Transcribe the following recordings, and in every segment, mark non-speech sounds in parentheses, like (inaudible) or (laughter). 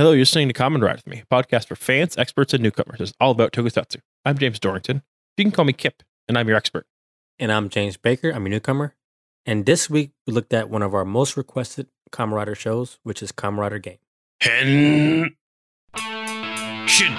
Hello, you're listening to Kamen Rider with Me, a podcast for fans, experts, and newcomers. It's all about tokusatsu. I'm James Dorrington. You can call me Kip, and I'm your expert. And I'm James Baker. I'm a newcomer. And this week we looked at one of our most requested Kamen Rider shows, which is Kamen Rider Gaim. Hen. Shin.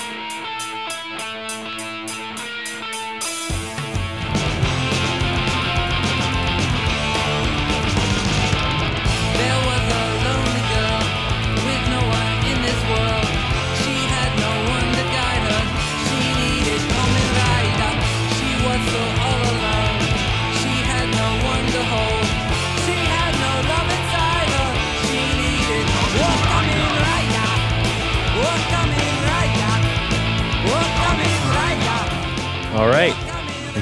All right.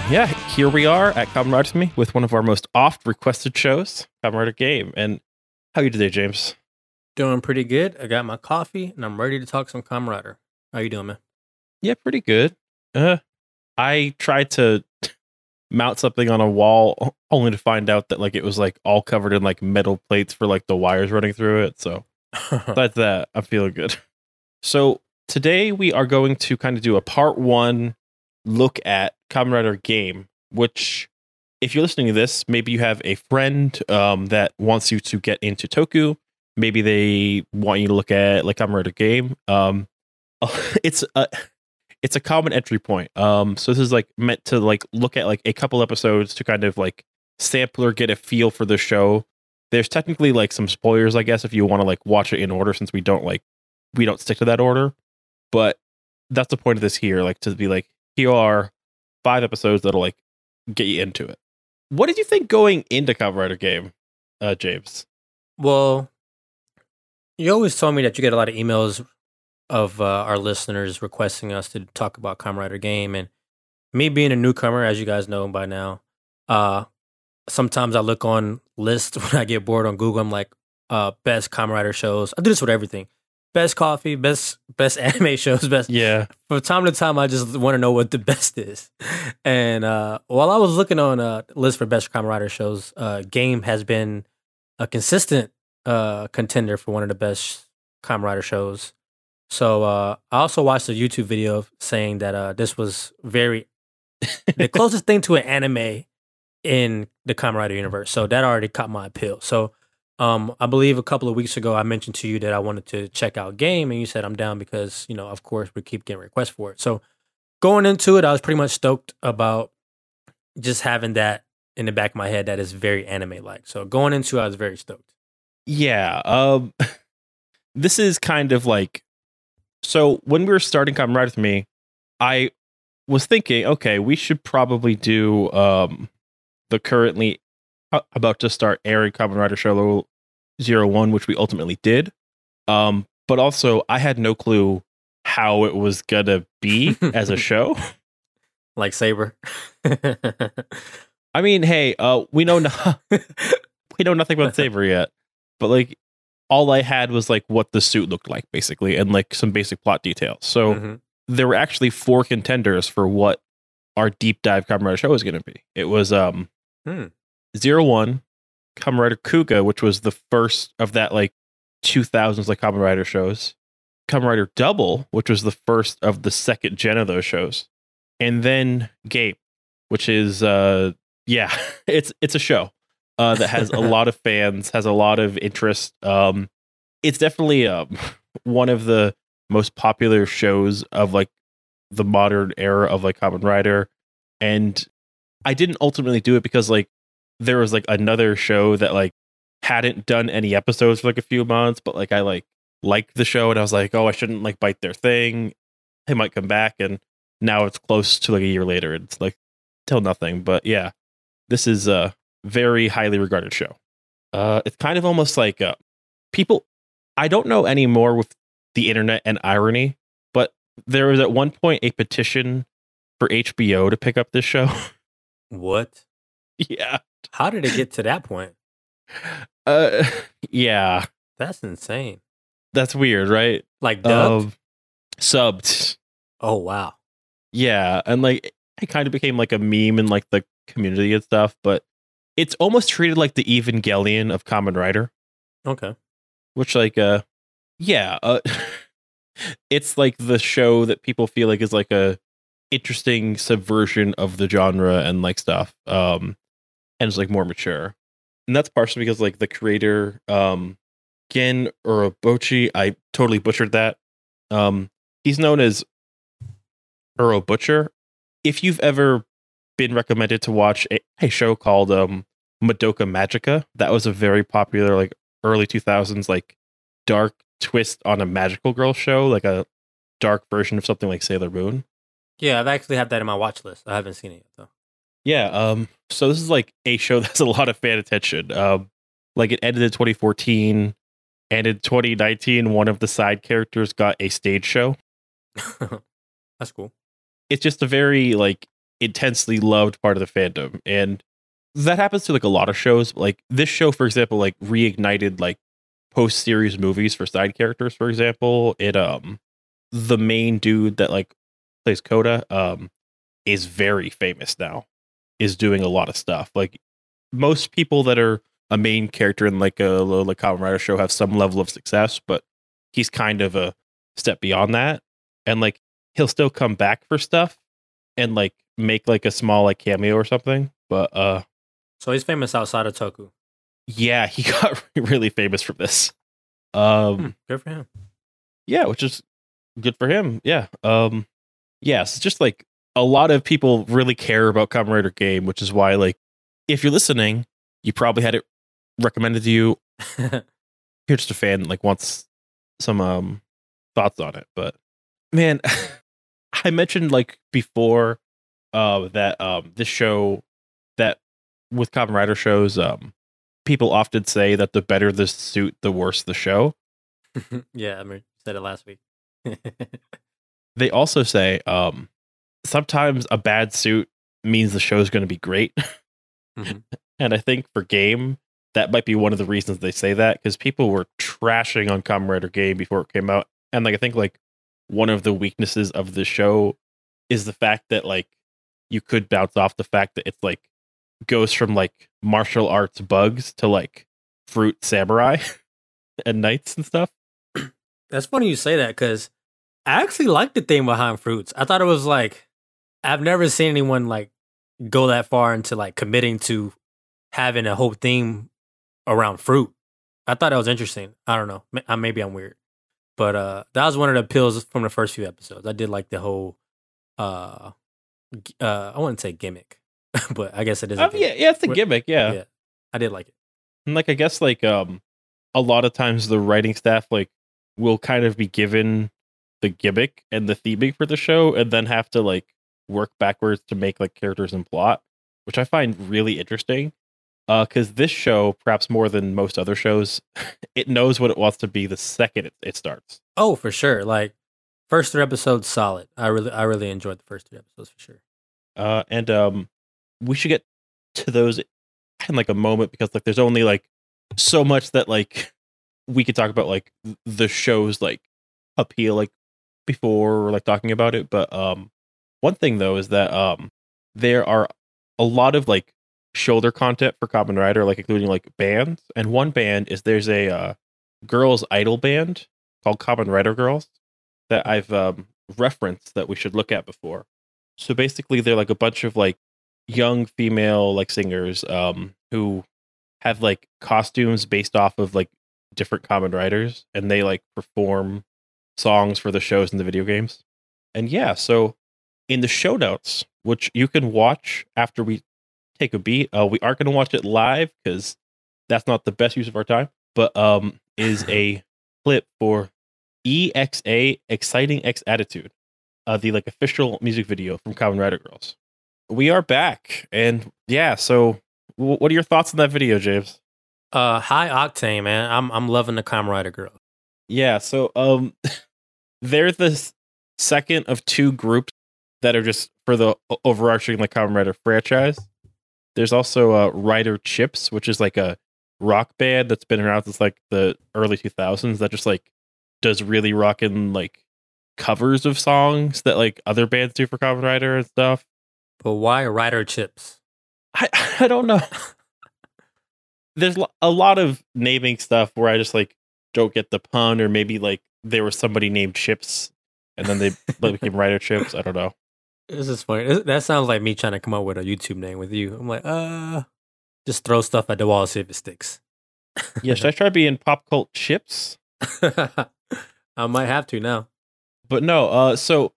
Yeah, here we are at Rider with Me with one of our most oft requested shows, Rider Gaim. And how are you today, James? Doing pretty good. I got my coffee and I'm ready to talk some Rider. How you doing, man? Yeah, pretty good. Uh, I tried to mount something on a wall only to find out that like it was like all covered in like metal plates for like the wires running through it. So (laughs) that's that, I'm feeling good. So today we are going to kind of do a part one look at Kamen Rider Gaim, which if you're listening to this, maybe you have a friend um, that wants you to get into Toku. Maybe they want you to look at like Kamen Rider Gaim. Um, (laughs) it's a it's a common entry point. Um, so this is like meant to like look at like a couple episodes to kind of like sample or get a feel for the show. There's technically like some spoilers, I guess, if you want to like watch it in order, since we don't like we don't stick to that order. But that's the point of this here, like to be like, here are five episodes that'll like get you into it. What did you think going into Rider Gaim, uh, James? well, you always told me that you get a lot of emails of uh, our listeners requesting us to talk about Rider Gaim. And me being a newcomer, as you guys know by now, uh, sometimes I look on lists (laughs) when I get bored on Google. I'm like, uh, best Rider shows. I do this with everything. Best coffee, best best (laughs) anime shows, best Yeah, from time to time, I just want to know what the (laughs) best is. And uh, while I was looking on a list for best Kamen Rider shows, uh, Gaim has been a consistent uh, contender for one of the best Kamen Rider shows. So uh, I also watched a YouTube video saying that uh, this was very (laughs) the closest thing to an anime in the Kamen Rider universe. So that already caught my appeal. So um, I believe a couple of weeks ago I mentioned to you that I wanted to check out Gaim, and you said I'm down because you know, of course, we keep getting requests for it. So going into it, I was pretty much stoked about just having that in the back of my head that is very anime like. So going into it, I was very stoked. Yeah. Um (laughs) this is kind of like so when we were starting Kamen Rider with me, I was thinking, okay, we should probably do um the currently about to start airing Kamen Rider Show Zero One, which we ultimately did. Um, but also I had no clue how it was gonna be (laughs) as a show. Like Saber. (laughs) I mean, hey, uh, we know no- (laughs) we know nothing about Saber yet, but like all I had was like what the suit looked like, basically, and like some basic plot details. So Mhm. there were actually four contenders for what our deep dive Kamen Rider show was going to be. It was um Hmm. Zero one, Kamen Rider Kuuga, which was the first of that like two thousands like Kamen Rider shows. Kamen Rider Double, which was the first of the second gen of those shows, and then Gaim, which is uh yeah, (laughs) it's it's a show uh that has a (laughs) lot of fans, has a lot of interest. Um, it's definitely um (laughs) one of the most popular shows of like the modern era of like Kamen Rider, and I didn't ultimately do it because like there was like another show that like hadn't done any episodes for like a few months, but like I like liked the show and I was like, oh, I shouldn't like bite their thing. They might come back, and now it's close to like a year later. It's like till nothing, but yeah, this is a very highly regarded show. Uh, it's kind of almost like uh, people. I don't know anymore with the internet and irony, but there was at one point a petition for HBO to pick up this show. (laughs) What? yeah. How did it get to that point? Uh, (laughs) yeah. That's insane. That's weird, right? Like dubbed? Um, subbed. oh wow. Yeah, and like it kind of became like a meme in like the community and stuff, but it's almost treated like the Evangelion of Kamen Rider, Okay. which like uh yeah, uh (laughs) it's like the show that people feel like is like a interesting subversion of the genre and like stuff. Um and it's like more mature. And that's partially because like the creator, um Gen Urobuchi, I totally butchered that. Um he's known as Uro Butcher. If you've ever been recommended to watch a, a show called um Madoka Magica, that was a very popular like early 2000s like dark twist on a magical girl show, like a dark version of something like Sailor Moon. Yeah, I've actually had that in my watch list. I haven't seen it yet though. Yeah, um so this is like a show (laughs) that's a lot of fan attention. Um like it ended in 2014 and in 2019 one of the side characters got a stage show. (laughs) That's cool. It's just a very like intensely loved part of the fandom and that happens to like a lot of shows. Like this show for example like reignited like post series movies for side characters for example. It um the main dude that like plays Coda um is very famous now. Is doing a lot of stuff. Like most people that are a main character in like a like Kamen Rider show have some level of success, but he's kind of a step beyond that. And like he'll still come back for stuff and like make like a small like cameo or something. But uh So he's famous outside of Toku. yeah, he (laughs) got really famous from this. Um Hmm, good for him. yeah, which is good for him. Yeah. Um yes, it's just like a lot of people really care about Kamen Rider Gaim, which is why like if you're listening, you probably had it recommended to you. (laughs) You're just a fan like wants some um thoughts on it. But man, (laughs) I mentioned like before uh that um this show that with Kamen Rider shows, um people often say that the better the suit, the worse the show. (laughs) yeah, I mean, said it last week. they also say um sometimes a bad suit means the show's going to be great (laughs) Mhm. and i think for Gaim that might be one of the reasons they say that because people were trashing on Kamen Rider Gaim before it came out and like i think like one of the weaknesses of the show is the fact that like you could bounce off the fact that it's like goes from like martial arts bugs to like fruit samurai (laughs) and knights and stuff That's funny you say that because I actually like the theme behind fruits. I thought it was like I've never seen anyone like go that far into like committing to having a whole theme around fruit. I thought that was interesting. I don't know. Ma- Maybe I'm weird, but uh, that was one of the appeals from the first few episodes. I did like the whole. Uh, uh, I wouldn't say gimmick, (laughs) but I guess it is. a Um, gimmick. yeah yeah it's a gimmick yeah. yeah, I did like it. And like I guess like um a lot of times the writing staff like will kind of be given the gimmick and the theming for the show and then have to like work backwards to make like characters and plot, which I find really interesting. Uh cuz this show perhaps more than most other shows, (laughs) it knows what it wants to be the second it, it starts. Oh, for sure. Like first three episodes, solid. I really, I really enjoyed the first three episodes for sure. Uh and um we should get to those in like a moment because like there's only like so much that like we could talk about like the show's like appeal like before like talking about it but um one thing though is that um there are a lot of like shoulder content for Kamen Rider like including like bands and one band is there's a uh girls idol band called Kamen Rider Girls that I've um referenced that we should look at before. So basically they're like a bunch of like young female like singers um who have like costumes based off of like different Kamen Riders and they like perform songs for the shows and the video games. And yeah so in the show notes which you can watch after we take a beat uh, we aren't going to watch it live because that's not the best use of our time but um is a (laughs) clip for exa exciting x attitude uh, the like official music video from Kamen Rider Girls. We are back, and yeah. So, w- what are your thoughts on that video, James? Uh, high octane, man. I'm, I'm loving the Kamen Rider girl. Yeah. So, um, (laughs) they're the second of two groups that are just for the overarching like Kamen Rider franchise. There's also uh, Rider Chips, which is like a rock band that's been around since like the early 2000s that just like does really rockin' like covers of songs that like other bands do for Kamen Rider and stuff. But why Rider chips? I (laughs) I don't know. There's a lot of naming stuff where I just like don't get the pun, or maybe like there was somebody named Chips, and then they became (laughs) Rider Chips. I don't know. This is funny. This- That sounds like me trying to come up with a YouTube name with you. I'm like, uh, just throw stuff at the wall, see if it sticks. Yeah, should I try being pop cult Chips? (laughs) I might have to now. But no, uh, so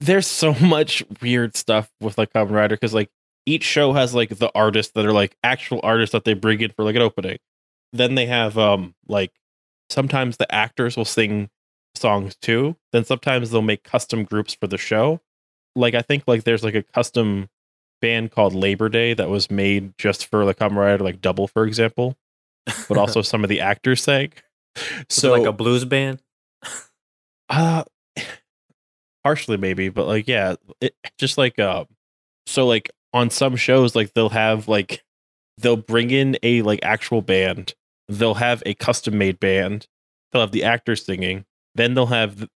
there's so (laughs) much weird stuff with like Kamen Rider because like each show has like the artists that are like actual artists that they bring in for like an opening. Then they have um like sometimes the actors will sing songs too. Then sometimes they'll make custom groups for the show. Like I think like there's like a custom band called Labor Day that was made just for like Kamen Rider, like Double for example. But also (laughs) some of the actors sang. so So like a blues band. uh partially maybe, but like yeah, it just like uh so like on some shows like they'll have like they'll bring in a like actual band, they'll have a custom made band, they'll have the actors singing, then they'll have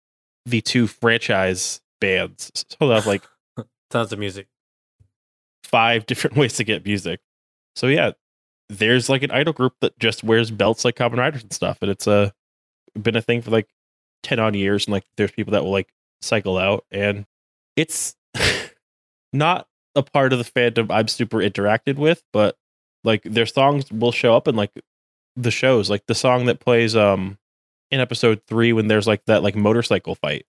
the two franchise bands. So they'll have like (laughs) Tons of music. five different ways to get music. So yeah, there's like an idol group that just wears belts like Kamen Riders and stuff, and it's a been a thing for like ten odd years. And like there's people that will like cycle out, and it's (laughs) not a part of the fandom I'm super interacted with, but like their songs will show up in like the shows, like the song that plays um in episode three when there's like that like motorcycle fight.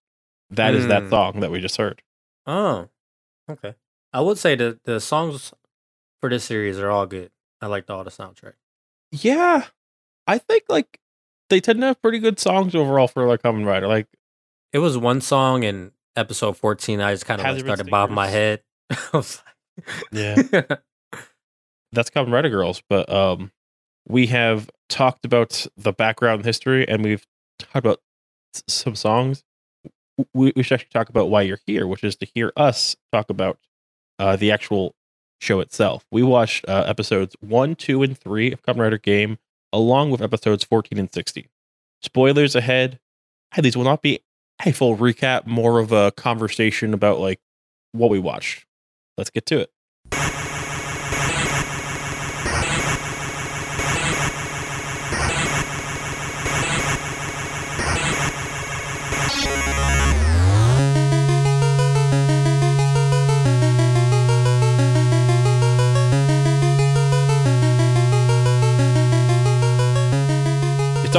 That is that Mm. song that we just heard. Oh, okay. I would say that the songs for this series are all good. I liked all the soundtrack. Yeah, I think like they tend to have pretty good songs overall for like Kamen Rider. Like, It was one song in episode 14. I just kind of like started bobbing my head. (laughs) I was yeah, (laughs) that's Kamen Rider Girls. But um, we have talked about the background history, and we've talked about some songs. We, we should actually talk about why you're here, which is to hear us talk about uh, the actual show itself. We watched uh, episodes one, two, and three of Kamen Rider Gaim, along with episodes 14 and 16. Spoilers ahead. Hey, these will not be a full recap, more of a conversation about like what we watched. Let's get to it.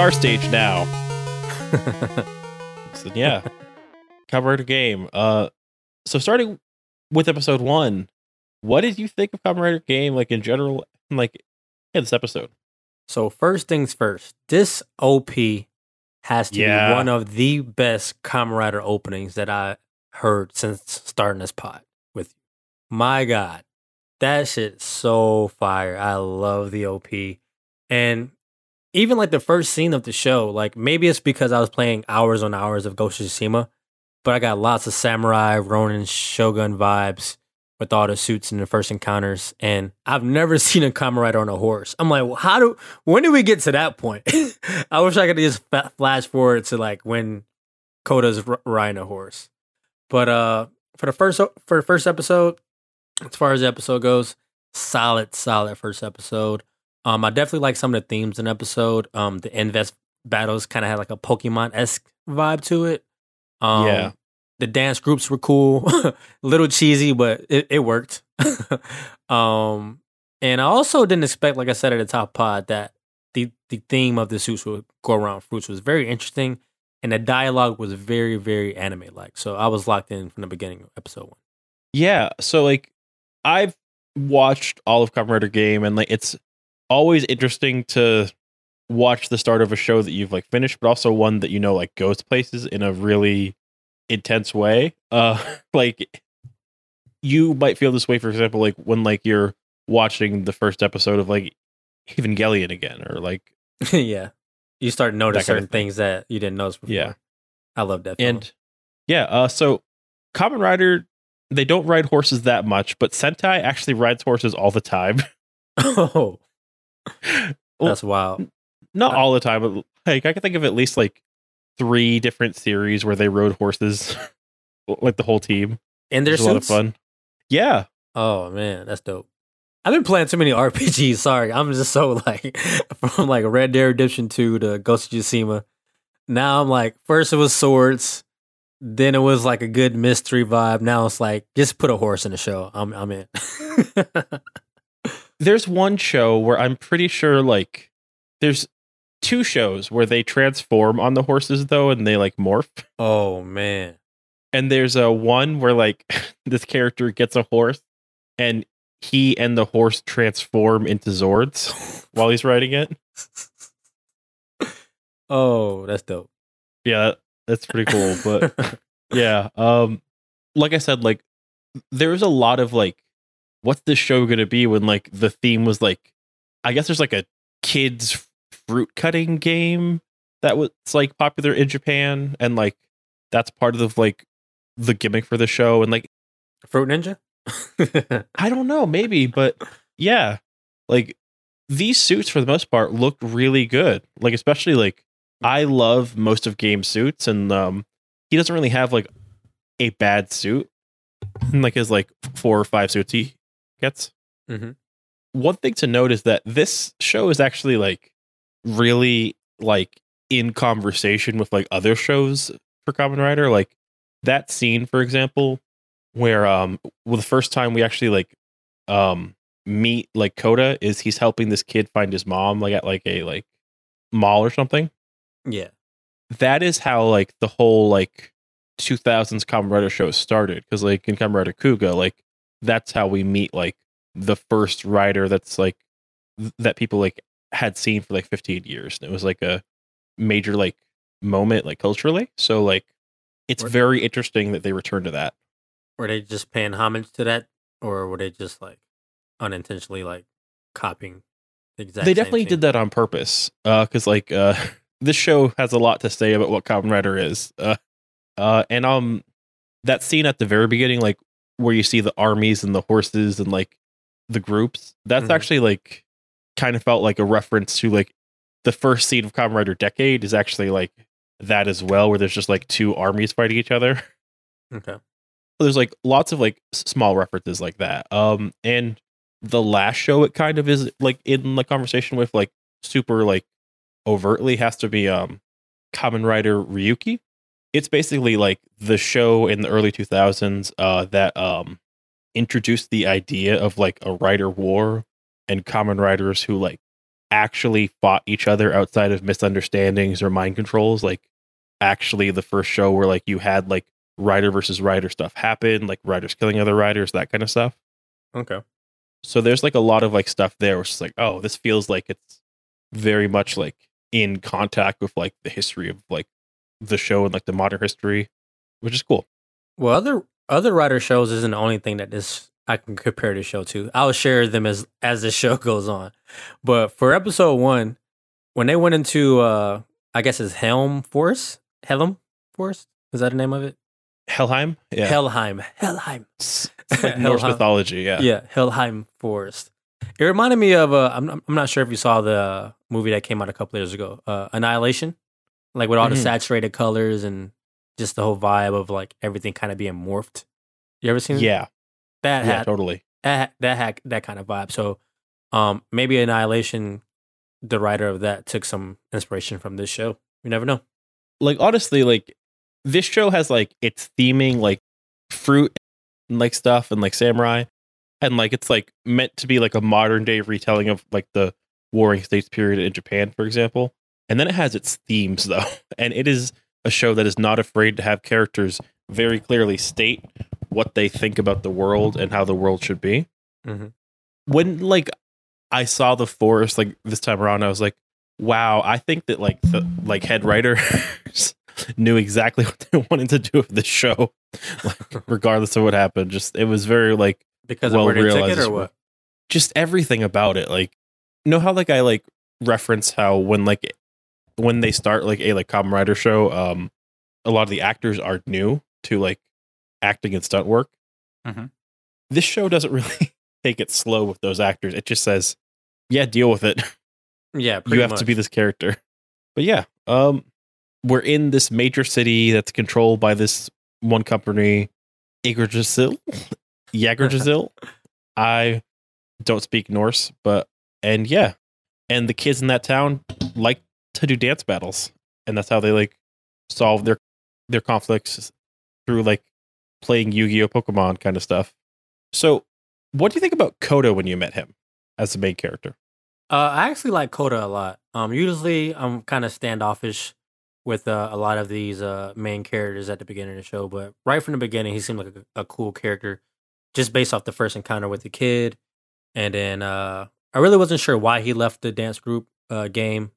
Our stage now. (laughs) So, yeah. Kamen Gaim. Uh so starting with episode one, what did you think of Kamen Gaim like in general like in this episode? so first things first, this OP has to Yeah. be one of the best Kamen openings that I heard since starting this pod with you. My God, that shit so fire. I love the OP. And even like the first scene of the show, like maybe it's because I was playing hours on hours of Ghost of Tsushima, but I got lots of samurai, Ronin, Shogun vibes with all the suits in the first encounters. And I've never (laughs) seen a Kamen Rider on a horse. I'm like, well, how do, when do we get to that point? (laughs) I wish I could just flash forward to like when Koda's riding a horse. But uh, for the first for the first episode, as far as the episode goes, solid, solid first episode. Um, I definitely like some of the themes in the episode. Um, the Inves battles kind of had like a Pokemon esque vibe to it. Um, Yeah. the dance groups were cool, a (laughs) little cheesy, but it, it worked. (laughs) um, and I also didn't expect, like I said at the top pod, that the the theme of the suits would go around fruits was very interesting, and the dialogue was very, very anime like. So I was locked in from the beginning of episode one. Yeah. So like I've watched all of Kamen Rider Gaim and like it's always interesting to watch the start of a show that you've like finished, but also one that you know like goes places in a really intense way. Uh (laughs) like you might feel this way, for example, like when like you're watching the first episode of like Evangelion again, or like (laughs) yeah, you start to notice That kind of certain things that you didn't notice before. Yeah. I love that. Film. and yeah, uh so Kamen Rider they don't ride horses that much, but Sentai actually rides horses all the time. (laughs) oh, that's wild. not all the time, but like I can think of at least like three different series where they rode horses, (laughs) like the whole team. And was a lot of fun. Yeah, Oh man, that's dope. I've been playing too many (laughs) RPGs. Sorry, I'm just so like (laughs) from like Red Dead Redemption 2 to Ghost of Tsushima. now I'm like, first it was swords, then it was like a good mystery vibe. Now it's like just put a horse in the show. I'm I'm in. There's one show where I'm pretty sure like there's two shows where they transform on the horses though and they like morph. (laughs) oh man. And there's a one where like (laughs) this character gets a horse and he and the horse transform into Zords (laughs) while he's riding it. oh, that's dope. Yeah, that's pretty cool. But yeah, um like I said, like there's a lot of like what's this show gonna be when like the theme was like I guess there's like a kids fruit cutting game that was like popular in Japan and like that's part of the like the gimmick for the show and like Fruit Ninja? (laughs) I don't know, maybe, but yeah, like these suits for the most part look really good. Like especially like I love most of Gaim suits, and um, he doesn't really have like a bad suit. Like his like four or five suits he gets. Mhm. One thing to note is that this show is actually like really like in conversation with like other shows for Kamen Rider. Like that scene, for example, where um well the first time we actually like um meet like Coda is he's helping this kid find his mom like at like a like mall or something. yeah. That is how like the whole like 2000s Kamen Rider show started because like in Kamen Rider Kuuga like that's how we meet like the first rider that's like th- that people like had seen for like 15 years and it was like a major like moment like culturally so like it's Where- very interesting that they returned to that Were they just paying homage to that? Or were they just like unintentionally like copying the exact they definitely did that on purpose uh because like uh (laughs) this show has a lot to say about what Kamen Rider is uh uh and um that scene at the very beginning like where you see the armies and the horses and like the groups that's Mhm. actually like kind of felt like a reference to like the first scene of Kamen Rider Decade is actually like that as well where there's just like two armies fighting each other (laughs) Okay. there's like lots of like small references like that um and the last show it kind of is like in the conversation with like super like overtly has to be um Kamen Rider Ryuki it's basically like the show in the early 2000s uh that um introduced the idea of like a rider war and Kamen Riders who like actually fought each other outside of misunderstandings or mind controls like actually the first show where like you had like rider versus rider stuff happen like riders killing other riders that kind of stuff Okay. so there's like a lot of like stuff there which is like oh this feels like it's very much like in contact with like the history of like the show and like the modern history which is cool Well, other other writer shows isn't the only thing that this I can compare this show to. I'll share them as as the (laughs) show goes on. But for episode one, when they went into uh I guess it's Helm Forest, Helm Forest, is that the name of it? helheim yeah Helheim, Helheim. it's, it's like (laughs) norse Helheim. mythology yeah Yeah, Helheim Forest. It reminded me of uh, I'm I'm not sure if you saw the movie that came out a couple years ago, uh, Annihilation, like with all the Mhm. saturated colors and just the whole vibe of like everything kind of being morphed. You ever seen yeah that? yeah had, totally that that had that kind of vibe. So, um, maybe Annihilation, the writer of that took some inspiration from this show. You never know. like honestly like this show has like its theming like fruit and like stuff and like samurai and like it's like meant to be like a modern day retelling of like the warring states period in japan for example and then it has its themes though (laughs) and it is a show that is not afraid to have characters very clearly state what they think about the world and how the world should be Mhm. when like i saw the forest like this time around i was like wow i think that like the like head writers (laughs) knew exactly (laughs) what they wanted to do with the show like regardless of what happened just it was very like Because Well of where realized it, or what? just everything about it like you know how like i like reference how when like when they start like a like Kamen Rider show um a lot of the actors are new to like acting and stunt work Mhm. this show doesn't (laughs) really take it slow with those actors it just says yeah deal with it Yeah, (laughs) pretty you have much. to be this character. But yeah, um, we're in this major city that's controlled by this one company, Yggdrasil. Yggdrasil. (laughs) I don't speak Norse, but and yeah, and the kids in that town like to do dance battles. and that's how they like solve their their conflicts through like playing Yu-Gi-Oh Pokemon kind of stuff. So, what do you think about Koda when you met him as the main character? Uh, I actually like Coda a lot. Um, usually I'm kind of standoffish with uh, a lot of these uh main characters at the beginning of the show, but right from the beginning, he seemed like a, a cool character, just based off the first encounter with the kid, and then uh, I really wasn't sure why he left the dance group uh Gaim.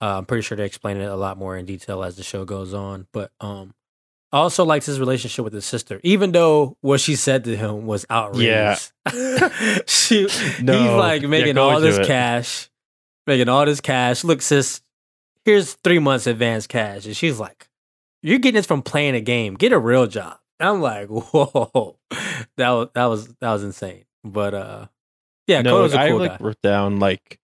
Uh, I'm pretty sure they explain it a lot more in detail as the show goes on, but um, I also liked his relationship with his sister, even though what she said to him was outrageous. (laughs) she, he's like making go all this it. cash, making all this cash. Look, sis, here's three months advance cash, and she's like, "You're getting this from playing a game. Get a real job." And I'm like, (laughs) "Whoa, that was that was that was insane." But uh, yeah, no, Koda's a I cool like guy. wrote down like,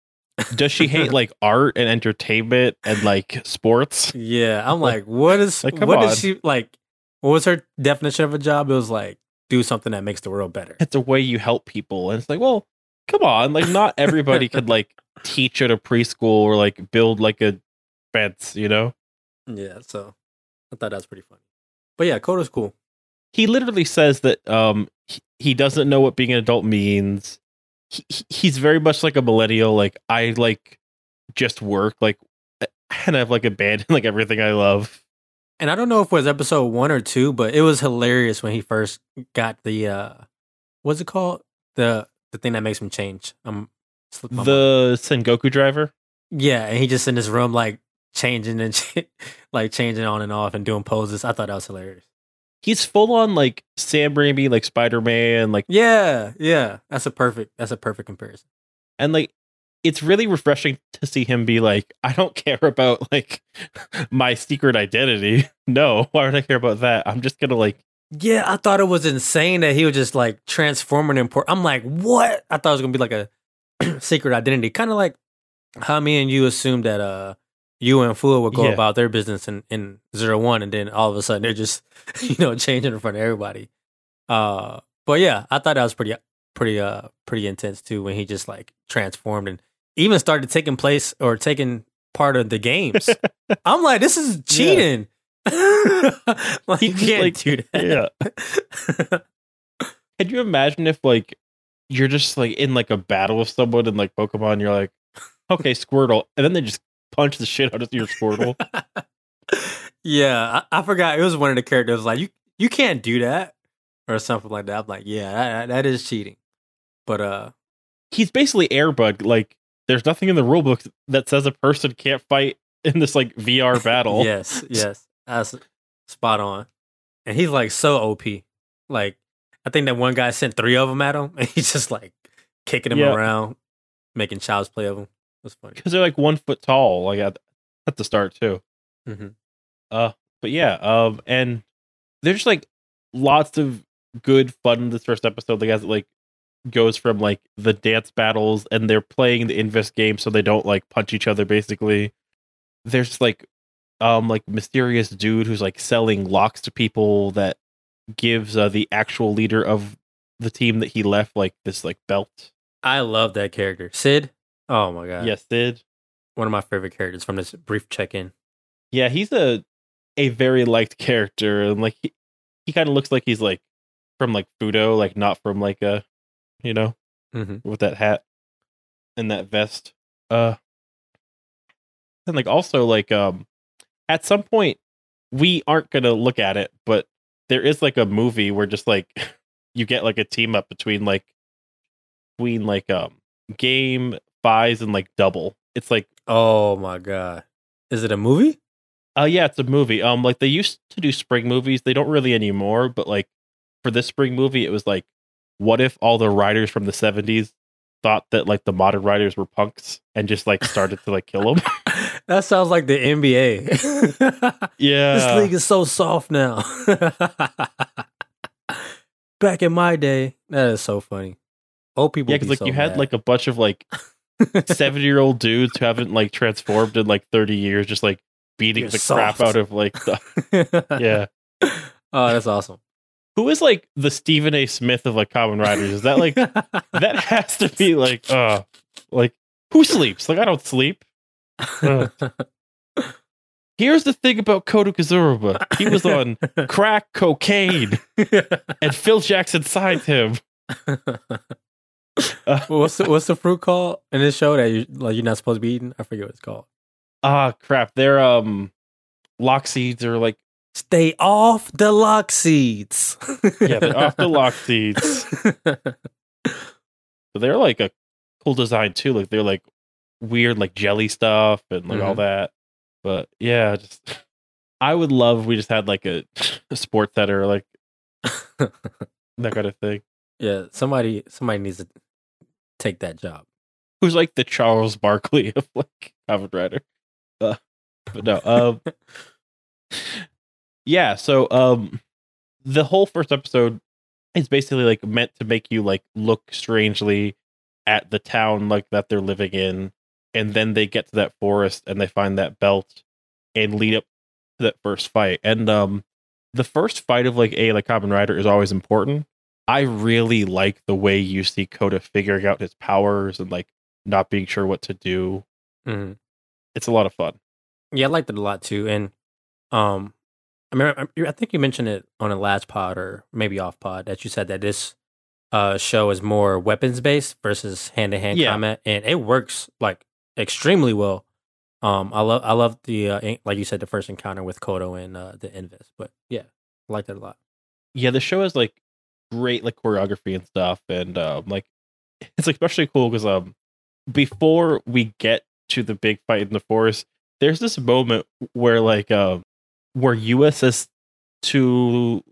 does she hate (laughs) like art and entertainment and like sports? Yeah, I'm like, what is Like, what is she like? What was her definition of a job? It was like do something that makes the world better. It's a way you help people, and it's like, well, come on, like not everybody could like (laughs) teach at a preschool or like build like a fence, you know? Yeah, so I thought that was pretty funny. But yeah, Coda's cool. he literally says that um he, he doesn't know what being an adult means. He, he- he's very much like a millennial. Like I like just work like (laughs) and I've like abandoned like everything I love. And I don't know if it was episode one or two, but it was hilarious when he first got the uh what's it called? The the thing that makes him change. Um my mind. The Sengoku driver. Yeah, and he just in his room like changing and ch- (laughs) like changing on and off and doing poses. I thought that was hilarious. He's full on like Sam Raimi, like Spider Man, like Yeah, yeah. That's a perfect that's a perfect comparison. and like it's really refreshing to see him be like, I don't care about like (laughs) my secret identity. (laughs) No, (laughs) why would I care about that? I'm just gonna like Yeah, I thought it was insane that he was just like transforming and import. I'm like, what? I thought it was gonna be like a (clears throat) secret identity, kind of like how me and you assumed that uh you and Fua would go Yeah. about their business in in zero one, and then all of a sudden they're just (laughs) you know changing in front of everybody. Uh, but yeah, I thought that was pretty pretty uh pretty intense too when he just like transformed and even started taking place or taking part of the games. (laughs) I'm like, this is cheating. (laughs) like, you can't like- do that. yeah. Can you imagine if like you're just like in like a battle with someone in like Pokemon, you're like, okay, Squirtle, and then they just punch the shit out of your Squirtle. (laughs) yeah, I, I forgot. It was one of the characters like you you can't do that or something like that. I'm like, yeah, that, that is cheating. But uh, He's basically Airbud. Like, there's nothing in the rulebook that says a person can't fight in this like VR (laughs) battle. yes, yes, that's spot on. And he's like so OP. Like I think that one guy sent three of them at him, (laughs) and he's just like kicking him Yeah. around, making child's play of him. Was funny. because they're like one foot tall. Like at, at the start too. Mhm. Uh, but yeah. Um, and there's like lots of good fun in this first episode. Like as it like goes from like the dance battles and they're playing the Inves game so they don't like punch each other. Basically, there's like um like mysterious dude who's like selling locks to people that gives uh, the actual leader of the team that he left like this like belt. I love that character, Sid. Oh my god, yes, did. one of my favorite characters from this brief check-in. Yeah, he's a a very liked character, and like he, he kind of looks like he's like from like Fudo, like not from like a, you know, Mm-hmm. with that hat and that vest. Uh, and like also like um, at some point we aren't gonna look at it, but there is like a movie where just like (laughs) you get like a team up between like between like um game buys and like double. It's like Oh my god, is it a movie? Uh yeah, it's a movie. Um like they used to do spring movies. They don't really anymore, but like for this spring movie it was like what if all the writers from the 70s thought that like the modern writers were punks and just like started to like kill them? (laughs) that sounds like the NBA. (laughs) yeah. this league is so soft now. (laughs) Back in my day, that is so funny. Old people, yeah, cuz like so you had like a bunch of like 70-year-old dudes who haven't like transformed in like 30 years just like beating You're the crap out of like the (laughs) yeah. Oh, that's awesome. Who is like the Stephen A. Smith of like Kamen Riders? Is that like (laughs) that has to be like uh like who sleeps? Like I don't sleep. Ugh. Here's the thing about Koto Kazuraba. He was on crack cocaine, (laughs) and Phil Jackson signed him. Uh, what's the, what's the fruit called in this show that you like you're not supposed to be eating? I forget what it's called. Ah, crap. They're um, lock seeds or like Stay off the lock seeds. yeah, they're off the lock seeds. (laughs) But they're like a cool design too. Like they're like weird, like jelly stuff and like all Mhm. that. But yeah, just (laughs) I would love if we just had like a, a sports center, like (laughs) that kind of thing. Yeah, somebody somebody needs to take that job. Who's like the Charles Barkley (laughs) of like Kamen Rider. Uh, but no, um, (laughs) yeah. So um, the whole first episode is basically like meant to make you like look strangely at the town like that they're living in, and then they get to that forest and they find that belt and lead up to that first fight. And um, the first fight of like a like Kamen Rider is always important. I really like the way you see Koda figuring out his powers and like not being sure what to do. Mhm. It's a lot of fun. Yeah, I liked it a lot too. And um, I mean, I- think you mentioned it on a last pod or maybe off pod that you said that this uh show is more weapons based versus hand to hand combat, and it works like extremely well. Um, I love I love the uh, like you said the first encounter with Kodo and uh, the Inves, but yeah, I liked it a lot. Yeah, the show is like great like choreography and stuff, and um, like (laughs) it's like, especially cool because um before we get to the big fight in the forest, there's this moment where like um where US says to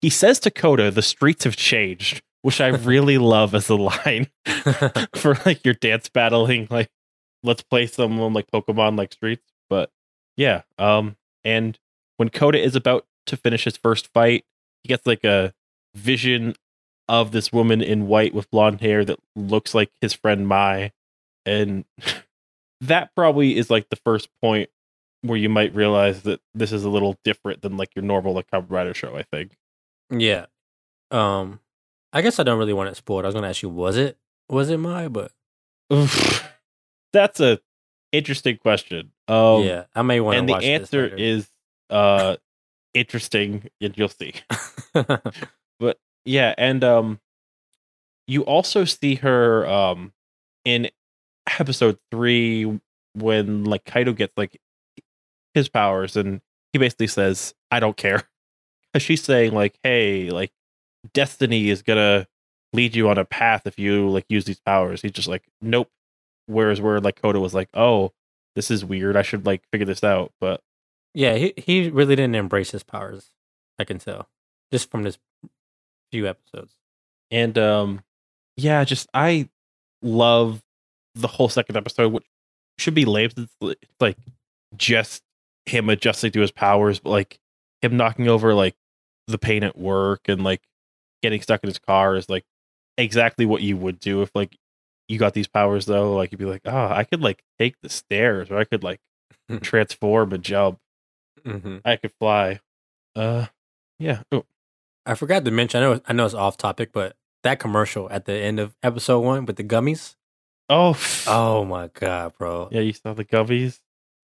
he says to Koda, the streets have changed, which I (laughs) really love as a line (laughs) for like your dance battling like let's play some like pokemon like streets. But yeah um and when Koda is about to finish his first fight he gets like a vision of this woman in white with blonde hair that looks like his friend mai. And (laughs) that probably is like the first point where you might realize that this is a little different than like your normal like Kamen Rider show i think. Yeah, um, I guess I don't really want to spoil it. I was gonna ask you, was it was it Mai, But Oof. (laughs) that's a interesting question. Um yeah, I may want to and the answer is uh interesting and you'll see (laughs) is yeah and um you also see her um in episode three when like Kaido gets like his powers and he basically says I don't care. 'Cause she's saying like hey like destiny is gonna lead you on a path if you like use these powers. He's just like nope. Whereas where like Koda was like oh this is weird. I should like figure this out. But Yeah, he he really didn't embrace his powers. I can tell just from this few episodes. and um yeah just i love the whole second episode which should be lame it's like just him adjusting to his powers but like him knocking over like the pain at work and like getting stuck in his car is like exactly what you would do if like you got these powers though. Like you'd be like oh i could like take the stairs or i could like (laughs) transform and jump. Hmm i could fly. Uh yeah. Oh, I forgot to mention. I know I know it's off topic, but that commercial at the end of episode one with the gummies. oh, Oh (laughs) my god, bro! yeah you saw the gummies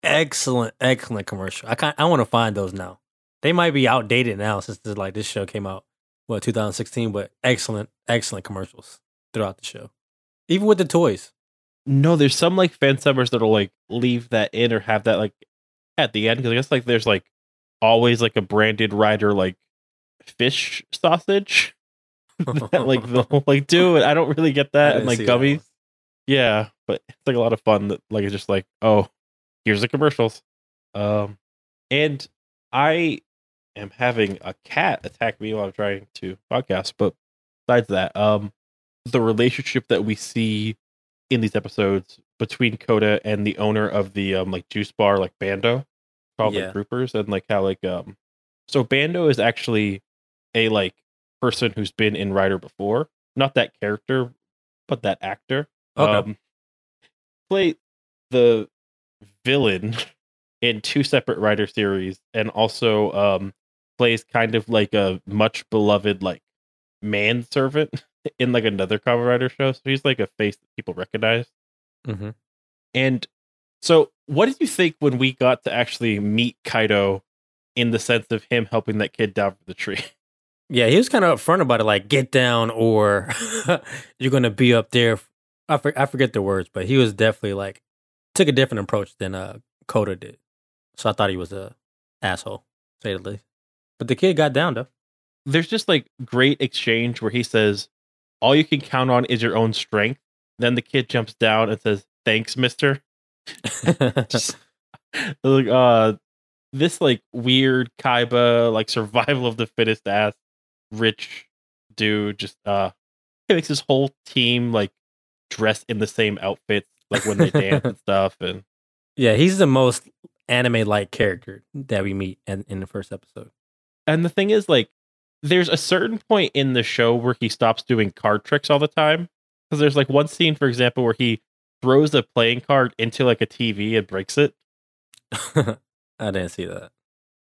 Excellent, excellent commercial. I can I want to find those now. They might be outdated now since this, like this show came out what 2016, but excellent, excellent commercials throughout the show, even with the toys. No, there's some like fan summers that'll like leave that in or have that like at the end because I guess like there's like always like a branded rider like fish sausage that (laughs) like they'll like do it. I don't really get that and like that gummies. Yeah, but it's like a lot of fun that like it's just like oh here's the commercials, um, and I am having a cat attack me while I'm trying to podcast. But besides that, um, the relationship that we see in these episodes between Coda and the owner of the um like juice bar like Bando called Yeah. like Drupers and like how like um so Bando is actually a like person who's been in Rider before, not that character, but that actor. Okay. Um play the villain (laughs) in two separate Rider series and also um plays kind of like a much beloved like manservant (laughs) in like another Kamen Rider show. So he's like a face that people recognize. hmm And So, what did you think when we got to actually meet Kaido in the sense of him helping that kid down from the tree? (laughs) Yeah, he was kind of upfront about it, like get down or (laughs) you're gonna be up there. I for, I forget the words, but he was definitely like took a different approach than uh Coda did. So I thought he was a asshole, say the least. But the kid got down though. There's just like great exchange where he says, All you can count on is your own strength. Then the kid jumps down and says, Thanks, mister. (laughs) (laughs) Just like uh this like weird Kaiba, like survival of the fittest ass rich dude just uh he makes his whole team like dress in the same outfits, like when they dance and (laughs) stuff. And yeah, he's the most anime like character that we meet in, in the first episode. and the thing is like there's a certain point in the show where he stops doing card tricks all the time. Because there's like one scene, for example, where he throws a playing card into like a TV and breaks it. (laughs) I didn't see that.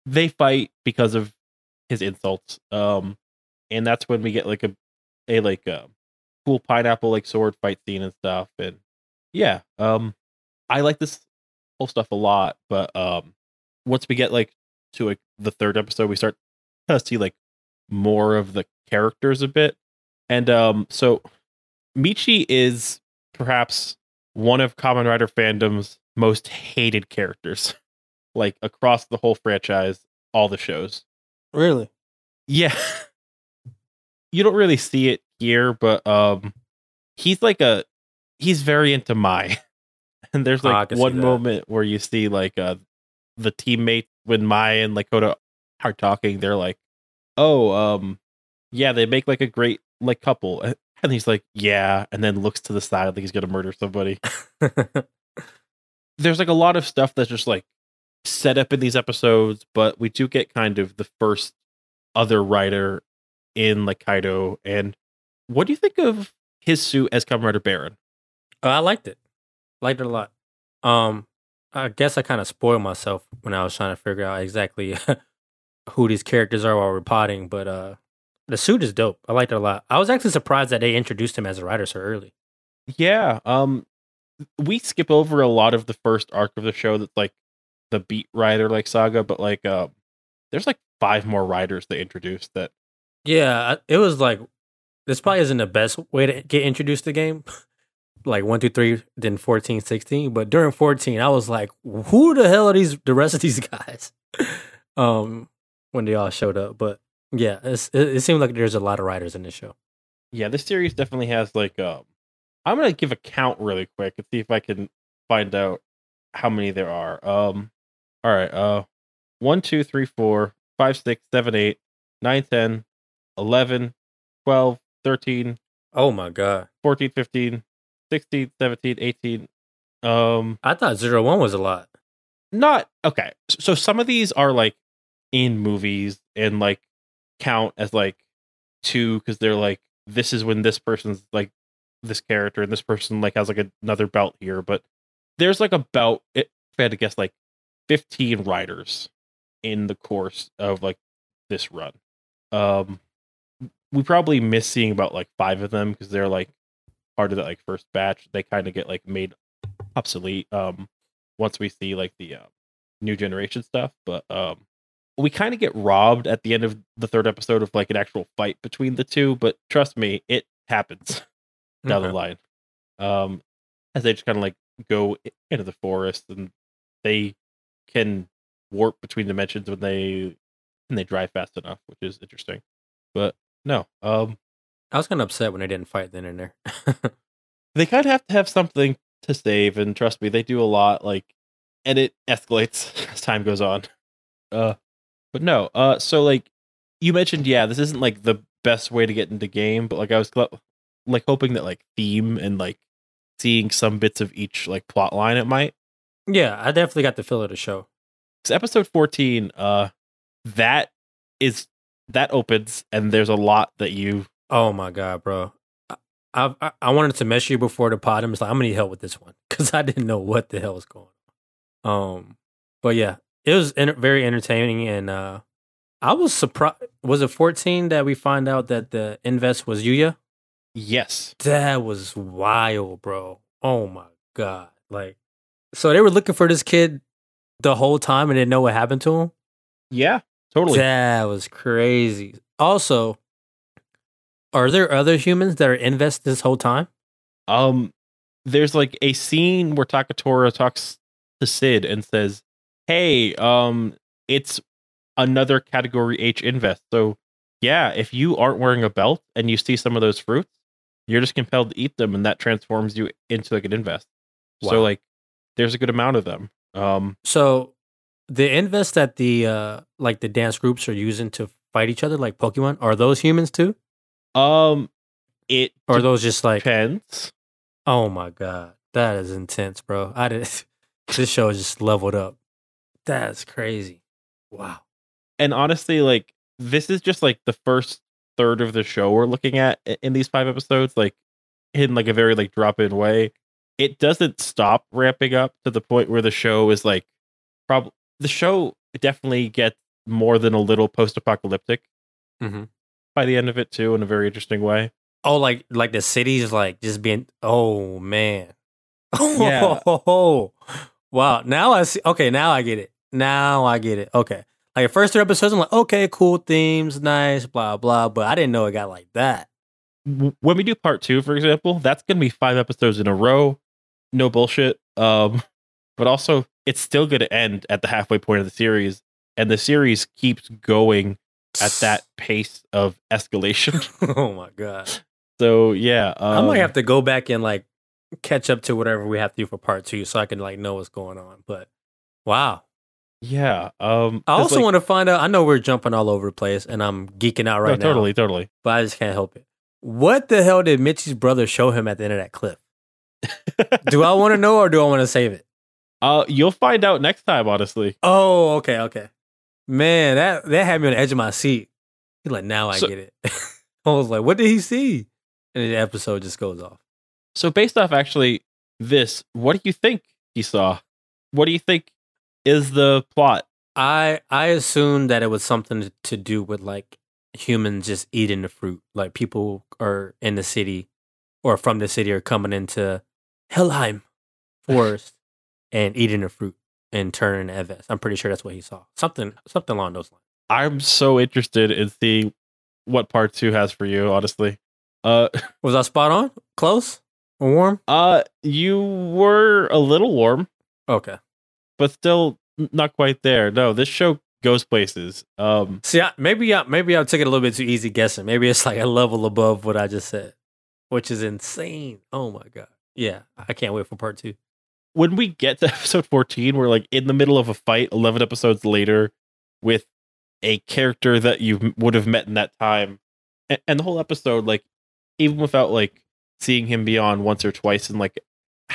They fight because of his insults. Um and that's when we get like a a like a cool pineapple like sword fight scene and stuff. And yeah, um I like this whole stuff a lot, but um once we get like to like the third episode, we start to see like more of the characters a bit. And um so Michi is perhaps one of Kamen Rider fandom's most hated characters. (laughs) like across the whole franchise, all the shows. Really? Yeah. (laughs) you don't really see it here, but um he's like a he's very into Mai. (laughs) And there's Ah, like see one moment where you see like uh the teammates when Mai and like Koda are talking, they're like, Oh, um yeah, they make like a great like couple. And- (laughs) And he's like, Yeah, and then looks to the side like he's gonna murder somebody. (laughs) There's like a lot of stuff that's just like set up in these episodes, but we do get kind of the first other rider in like Kaito. And what do you think of his suit as Kamen Rider Baron? Uh, I liked it. Liked it a lot. Um, I guess I kind of spoiled myself when I was trying to figure out exactly (laughs) who these characters are while we're potting, but uh, the suit is dope. I liked it a lot. I was actually surprised that they introduced him as a rider so early. Yeah, um, we skip over a lot of the first arc of the show that's like the beat rider like saga, but like uh, there's like five more riders they introduced that Yeah, it was like this probably isn't the best way to get introduced to the Gaim. (laughs) like one, two, three, then 14, 16. But during 14, I was like, who the hell are these the rest of these (laughs) guys? (laughs) um, when they all showed up. But yeah, it, it seemed like there's a lot of riders in this show. yeah, this series definitely has like um I'm gonna give a count really quick and see if I can find out how many there are. Um all right, uh one, two, three, four, five, six, seven, eight, nine, ten, eleven, twelve, thirteen, Oh my god. 14, 15, 16, 17, 18. Um I thought zero one was a lot. not okay. So some of these are like in movies and like count as like two because they're like this is when this person's like this character and this person like has like another belt here. But there's like about if I had to guess like 15 riders in the course of like this run. Um we probably miss seeing about like five of them because they're like part of that like first batch. They kind of get like made obsolete um once we see like the uh, new generation stuff. But um we kind of get robbed at the end of the third episode of like an actual fight between the two. But trust me, it happens (laughs) down the line. Um, as they just kind of like go into the forest and they can warp between dimensions when they when they drive fast enough, which is interesting. But no, um, I was kind of upset when they didn't fight then and there. (laughs) they kind of have to have something to save, and trust me, they do a lot. Like, and it escalates (laughs) as time goes on. Uh, but no, uh, so like you mentioned, yeah, this isn't like the best way to get into Gaim, but like I was gl- like hoping that like theme and like seeing some bits of each like plot line it might. yeah, I definitely got the feel of the show. Because episode fourteen, uh, that is that opens, and there's a lot that you Oh my god, bro. I I, I wanted to mess you before the pod. I'm just like, I'm gonna need help with this one (laughs) because I didn't know what the hell was going on. Um, but yeah, it was enter- very entertaining, and uh, I was surprised. Was it 14 that we find out that the Inves was Yuya? yes, That was wild, bro. Oh my god, like So they were looking for this kid the whole time and didn't know what happened to him. Yeah, totally. That was crazy. Also, are there other humans that are Inves this whole time? Um, there's like a scene where Takatora talks to Sid and says, "Hey, um, it's another Category H Inves. So yeah, if you aren't wearing a belt and you see some of those fruits, you're just compelled to eat them, and that transforms you into like an Inves. So like, there's a good amount of them. Um, So the Inves that the uh like the dance groups are using to fight each other, like Pokemon, are those humans too? um, it Or are those just like depends. oh my god, that is intense, bro. I did (laughs) this show just leveled up. That's crazy. Wow. and honestly, like this is just like the first third of the show we're looking at in these five episodes, like in like a very like drop in way. It doesn't stop ramping up to the point where the show is like probably the show definitely gets more than a little post apocalyptic hmm by the end of it too in a very interesting way. Oh, like like the city's like just being. Oh man. (laughs) Yeah. Oh wow. Now I see. Okay, now I get it. Now I get it. Okay. Like the first three episodes, I'm like, okay, cool themes, nice, blah blah. But I didn't know it got like that. When we do part two, for example, that's gonna be five episodes in a row. No bullshit. Um, but also it's still gonna end at the halfway point of the series, and the series keeps going at that (laughs) pace of escalation. (laughs) oh my god. So yeah, um, I might have to go back and like catch up to whatever we have to do for part two, so I can like know what's going on. But wow. Yeah. Um, I also like- want to find out. I know we're jumping all over the place, and I'm geeking out no, right now. totally, totally. but I just can't help it. What the hell did Mitchie's brother show him at the end of that clip? (laughs) Do I want to know or do I want to save it? Uh, you'll find out next time. Honestly, Oh, okay, okay. Man, that that had me on the edge of my seat. He's like, now I So- get it. (laughs) I was like, what did he see? And the episode just goes off. so based off actually this, what do you think he saw? What do you think is the plot? I I assumed that it was something to do with like humans just eating the fruit. Like people are in the city or from the city are coming into Helheim (laughs) forest and eating the fruit and turning Eves. I'm pretty sure that's what he saw. Something something along those lines. I'm so interested in seeing what part two has for you. Honestly, uh, (laughs) Was I spot on? Close? Or warm? uh, you were a little warm. Okay. but still not quite there. No, this show goes places. Um, See, I, maybe I maybe I took it a little bit too easy guessing. Maybe it's like a level above what I just said, which is insane. Oh my god. Yeah, I can't wait for part two. When we get to (laughs) episode 14, we're like in the middle of a fight 11 episodes later with a character that you would have met in that time. And, and the whole episode, like, even without like seeing him beyond once or twice in like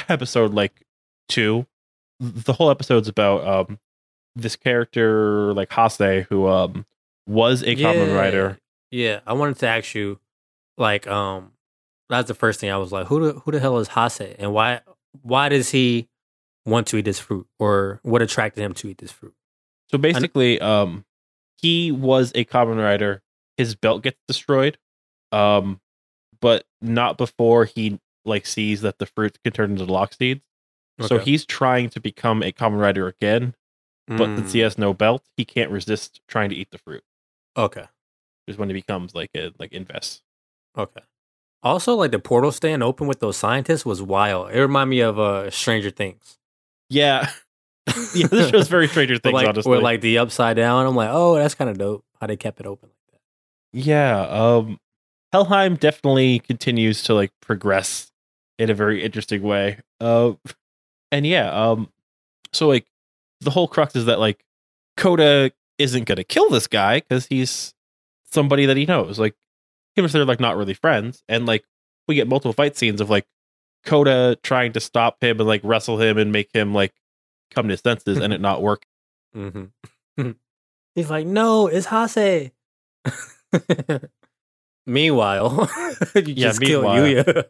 episode like two, the whole episode's about um this character like Hase who um was a Kamen Yeah. rider. Yeah, I wanted to ask you, like, um, that's the first thing I was like, who the who the hell is Hase, and why why does he want to eat this fruit, or what attracted him to eat this fruit? So basically, um, he was a Kamen Rider. His belt gets destroyed, um, but not before he like sees that the fruit can turn into lock seeds. So he's trying to become a Kamen Rider again, but since he Mm, has no belt, he can't resist trying to eat the fruit. okay, Is when he becomes like a like Inves. okay. Also, like the portal staying open with those scientists was wild. It reminded me of uh, Stranger Things. Yeah, (laughs) yeah. This show's very Stranger Things, like, honestly. with like the upside down. I'm like, oh, that's kind of dope. How they kept it open like that. Yeah, um Helheim definitely continues to like progress in a very interesting way. Uh and yeah, um so like the whole crux is that like Coda isn't going to kill this guy cuz he's somebody that he knows. Like even if they're like not really friends and like we get multiple fight scenes of like Coda trying to stop him and like wrestle him and make him like come to his senses and it not work. Mm-hmm. (laughs) He's like, no, it's Hase. (laughs) Meanwhile, (laughs) you Yeah, just killed meanwhile. Yuya.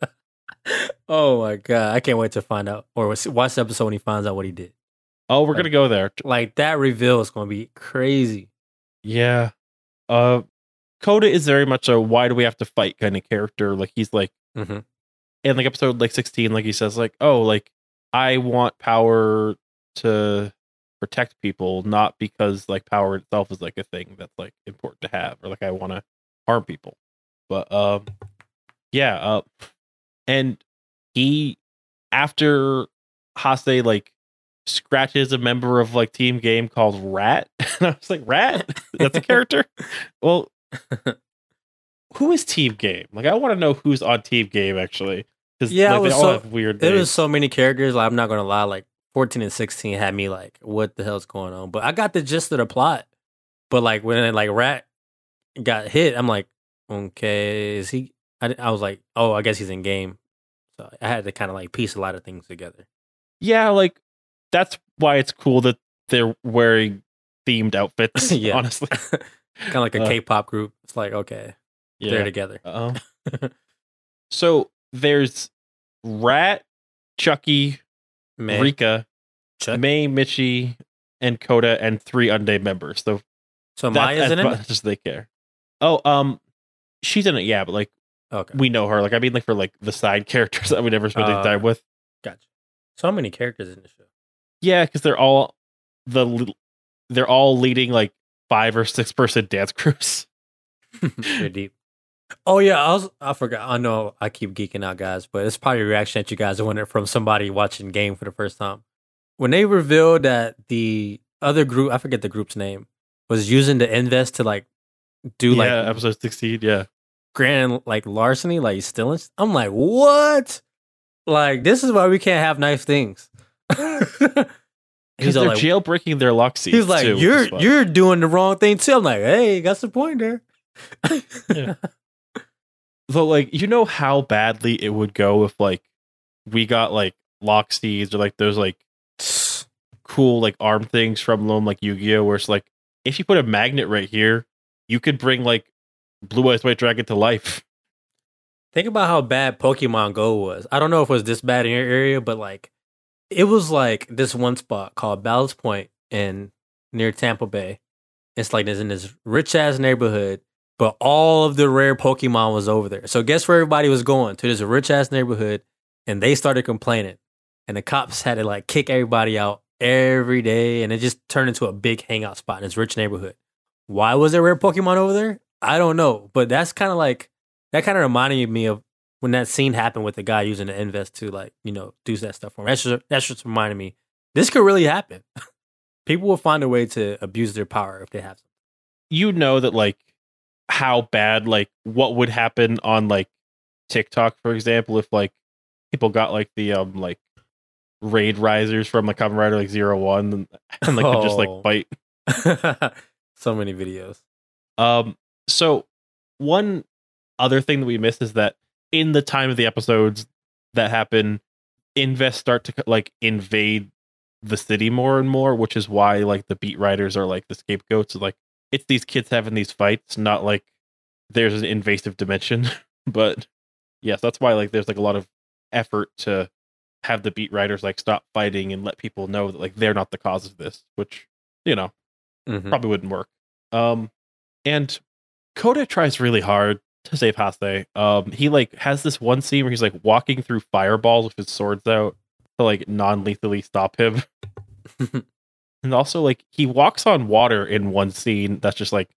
oh my god, I can't wait to find out or watch the episode when he finds out what he did. Oh, we're going to go there. Like that reveal is going to be crazy. Yeah. Uh Coda is very much a why do we have to fight kind of character. Like he's like Mm-hmm. in like episode like 16, like he says, like, oh, like I want power to protect people, not because like power itself is like a thing that's like important to have, or like I want to harm people. But um, yeah, uh, and he after Hase like scratches a member of like team Gaim called Rat, (laughs) and I was like, Rat, that's a (laughs) character. well, (laughs) who is team Gaim? Like, I want to know who's on team Gaim actually. Because Yeah, like, it they was all so- have weird. There was so many characters. Like, I'm not gonna lie. Like 14 and 16 had me like, what the hell's going on? But I got the gist of the plot. But like when like Rat got hit, I'm like, okay, is he? I, I was like, oh, I guess he's in Gaim. So I had to kind of like piece a lot of things together. yeah, like that's why it's cool that they're wearing themed outfits. (laughs) Yeah. honestly, (laughs) kind of like a Uh, pop group. It's like okay, they're together. (laughs) So there's Rat, Chucky, May, Rika, Chuck. May, Mitchie, and Coda, and three unnamed members. So so Maya's as in it. as they care. Oh, um, she's in it, yeah, but like Okay, we know her. Like I mean, like for like the side (laughs) characters that we never spent any Uh, time with. gotcha. So many characters in the show. Yeah, because they're all the they're all leading like five or six person dance (laughs) crews. They're deep. Oh yeah, I was I forgot. I know I keep geeking out, guys, but it's probably a reaction that you guys wanted from somebody watching Gaim for the first time. When they revealed that the other group, I forget the group's name, was using the Inves to like do yeah, like episode sixteen. Yeah, grand like larceny, like stealing. I'm like, what? Like this is why we can't have nice things. (laughs) (laughs) because all they're like, jailbreaking their lock seeds. he's like, too, you're you're doing the wrong thing too. I'm like, hey, got some point there. Yeah. Like you know how badly it would go if like we got like lock seeds or like those like cool like arm things from them like Yu-Gi-Oh where it's like if you put a magnet right here, you could bring like Blue Eyes White Dragon to life. Think about how bad Pokemon Go was. I don't know if it was this bad in your area, but like it was like this one spot called Ballast Point in near Tampa Bay. It's like it's in this rich ass neighborhood, but all of the rare Pokemon was over there. So guess where everybody was going? To this rich ass neighborhood, and they started complaining. And the cops (laughs) had to like kick everybody out every day, and it just turned into a big hangout spot in this rich neighborhood. Why was there rare Pokemon over there? I don't know, but that's kind of like that kind of reminded me of when that scene happened with the guy using the Inves to like you know do that stuff for him. That's just that's just reminded me this could really happen. (laughs) People will find a way to abuse their power if they have something. You know that like how bad like what would happen on like TikTok for example if like people got like the um like raid risers from the Kamen Rider like zero one and, (laughs) and like could just like Oh. fight (laughs) so many videos. Um, so one other thing that we missed is that in the time of the episodes that happen, Inves start to like invade the city more and more, which is why like the beat riders are like the scapegoats. Like it's these kids having these fights, not like there's an invasive dimension. (laughs) but yes, that's why like there's like a lot of effort to have the beat riders like stop fighting and let people know that like they're not the cause of this, which you know Mhm. probably wouldn't work. Um, and Coda tries really hard to save Hase. Um, he like has this one scene where he's like walking through fireballs with his swords out to like non-lethally stop him. (laughs) and also like he walks on water in one scene that's just like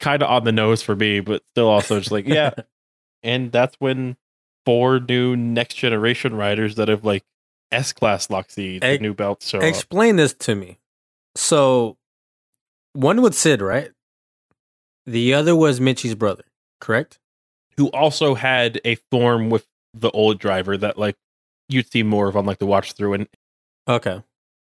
kind of on the nose for me, but still also just like yeah. (laughs) and that's when four new next generation riders that have like S class seeds, Ex- new belts show up. Explain this to me. So, one with Sid, right? The other was Mitchie's brother, correct? Who also had a form with the old driver that like you'd see more of on like the watch through and Okay.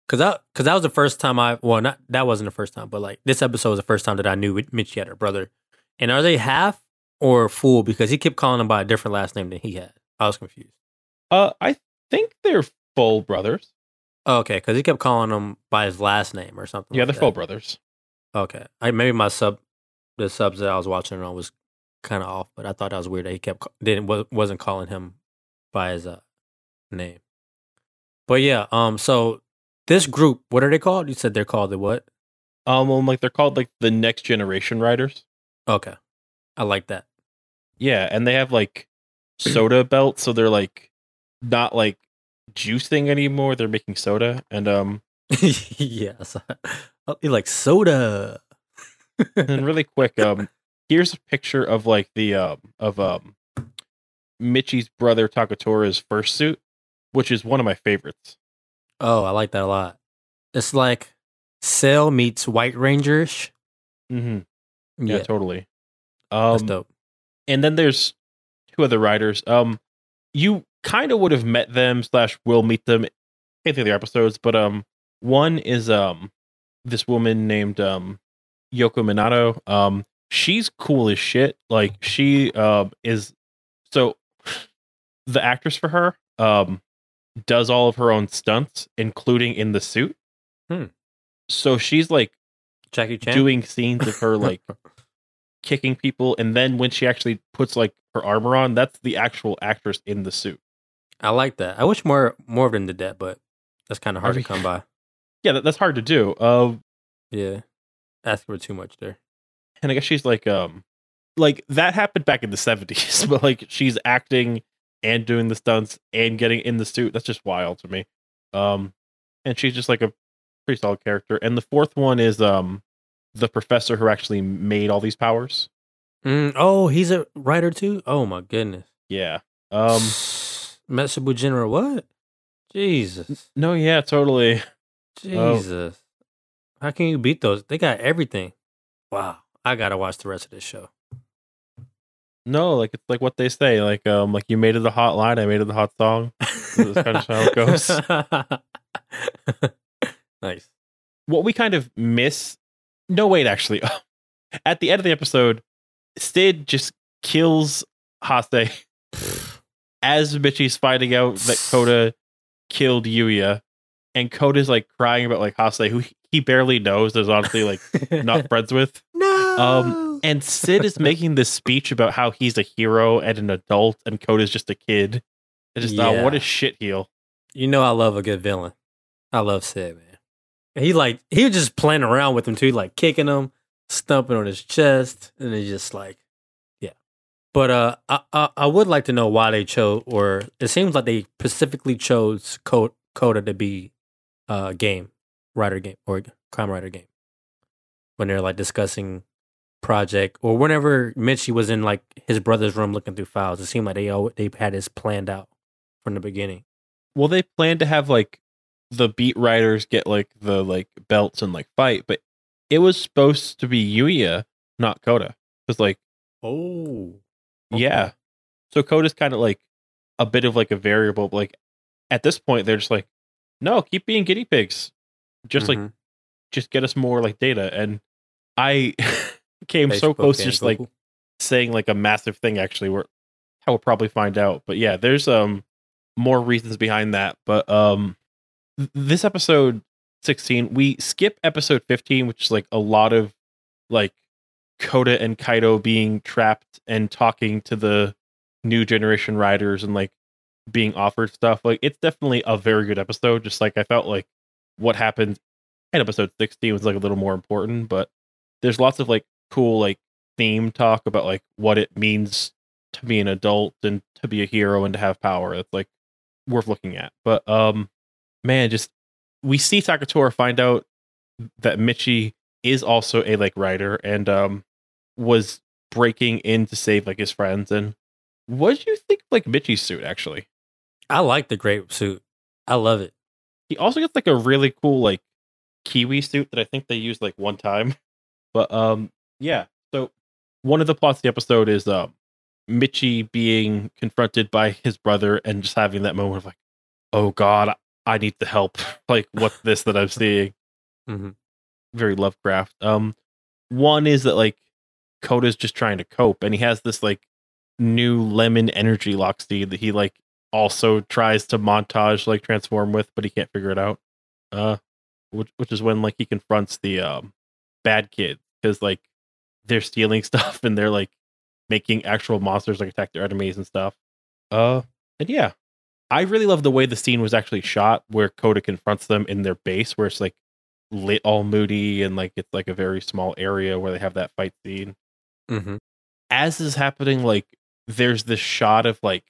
Cause that, cause that was the first time I, well, not that wasn't the first time, but like this episode was the first time that I knew Mitchie had a brother. And are they half or full? Because he kept calling him by a different last name than he had. I was confused. uh I think they're full brothers. Okay, because he kept calling him by his last name or something. Yeah, like they're full brothers. Okay, I maybe my sub, the subs that I was watching on was kind of off, but I thought that was weird that he kept didn't wasn't calling him by his uh, name. But yeah, um, so this group, what are they called? You said they're called the what? Um well, like they're called like the next generation riders. Okay, I like that. Yeah, and they have like soda belts, so they're like not like juicing anymore. They're making soda, and um, (laughs) yes. (laughs) Oh, you like soda. (laughs) and really quick, um, here's a picture of like the um of um Mitchie's brother Takatora's first suit, which is one of my favorites. Oh, I like that a lot. It's like Cell meets White Rangerish. Mm-hmm. Yeah, Yeah, totally. that's Um, dope. and then there's two other riders. Um, you kind of would have met them slash will meet them in the other episodes, but um, one is um this woman named um Yoko Minato. Um, she's cool as shit. Like she um is so the actress for her um does all of her own stunts, including in the suit. Hmm. So she's like Jackie Chan doing scenes of her like (laughs) kicking people and then when she actually puts like her armor on that's the actual actress in the suit I like that. I wish more more of them did that, but that's kind of hard mean- to come by. yeah that, that's hard to do uh, Yeah, asking for too much there. And i guess she's like um like that happened back in the 70s (laughs) but like she's acting and doing the stunts and getting in the suit that's just wild to me um and she's just like a pretty solid character and the fourth one is um the professor who actually made all these powers Mm, oh, he's a rider too. Oh my goodness. yeah um (sighs) Metsubu General, what? Jesus, no yeah totally Oh. Jesus. How can you beat those? They got everything. Wow, I gotta watch the rest of this show. No, like it's like what they say. Like um, like you made it a hot line, I made it a hot song. That's kind of how it goes. (laughs) nice. What we kind of miss. No, wait, actually, (laughs) at the end of the episode, Sid just kills Hase (laughs) as Michi's finding out that Koda killed Yuya, and Koda's like crying about like Hase, who he barely knows, is honestly like not friends with. No. Um, And Sid is making this speech about how he's a hero and an adult, and Koda's just a kid. It's just, oh, what a Yeah. shit heel. You know I love a good villain. I love Sid, man. And he like he was just playing around with him too, like kicking him, stumping on his chest, and it's just like, yeah. But uh, I, I I would like to know why they chose, or it seems like they specifically chose Coda, Coda to be uh Gaim rider Gaim or crime rider Gaim when they're like discussing project or whenever Mitchie was in like his brother's room looking through files. It seemed like they all they had this planned out from the beginning. Well, they planned to have like the beat riders get like the like belts and like fight, but it was supposed to be Yuya, not Koda. Because like, Oh. yeah. So Koda's kind of like a bit of like a variable. But like at this point, they're just like, no, keep being guinea pigs. Just like Mhm. just get us more like data. And I (laughs) came so close to just like saying like a massive thing actually where I will probably find out. But yeah, there's um more reasons behind that. But um th- this episode 16, we skip episode 15, which is like a lot of like Koda and Kaito being trapped and talking to the new generation riders and like being offered stuff. Like it's definitely a very good episode. Just like I felt like what happened in episode 16 was like a little more important, but there's lots of like cool like theme talk about like what it means to be an adult and to be a hero and to have power. It's like worth looking at. But um man, just we see Takatora find out that Michi is also a like rider and um was breaking in to save like his friends and what do you think of, like Michi's suit actually? I like the grape suit. I love it. He also gets like a really cool like kiwi suit that I think they used like one time. (laughs) But um yeah. So one of the plots of the episode is um Michi being confronted by his brother and just having that moment of like, oh God, I need the help. (laughs) like what's this that I'm seeing? hmm Very Lovecraft. Um one is that like Koda's just trying to cope and he has this like new lemon energy lock seed that he like also tries to montage like transform with, but he can't figure it out. Uh which which is when like he confronts the um bad kid because like they're stealing stuff (laughs) and they're like making actual monsters like attack their enemies and stuff. Uh and yeah. I really love the way the scene was actually shot where Coda confronts them in their base where it's like lit all moody and like it's like a very small area where they have that fight scene hmm as this is happening, like there's this shot of like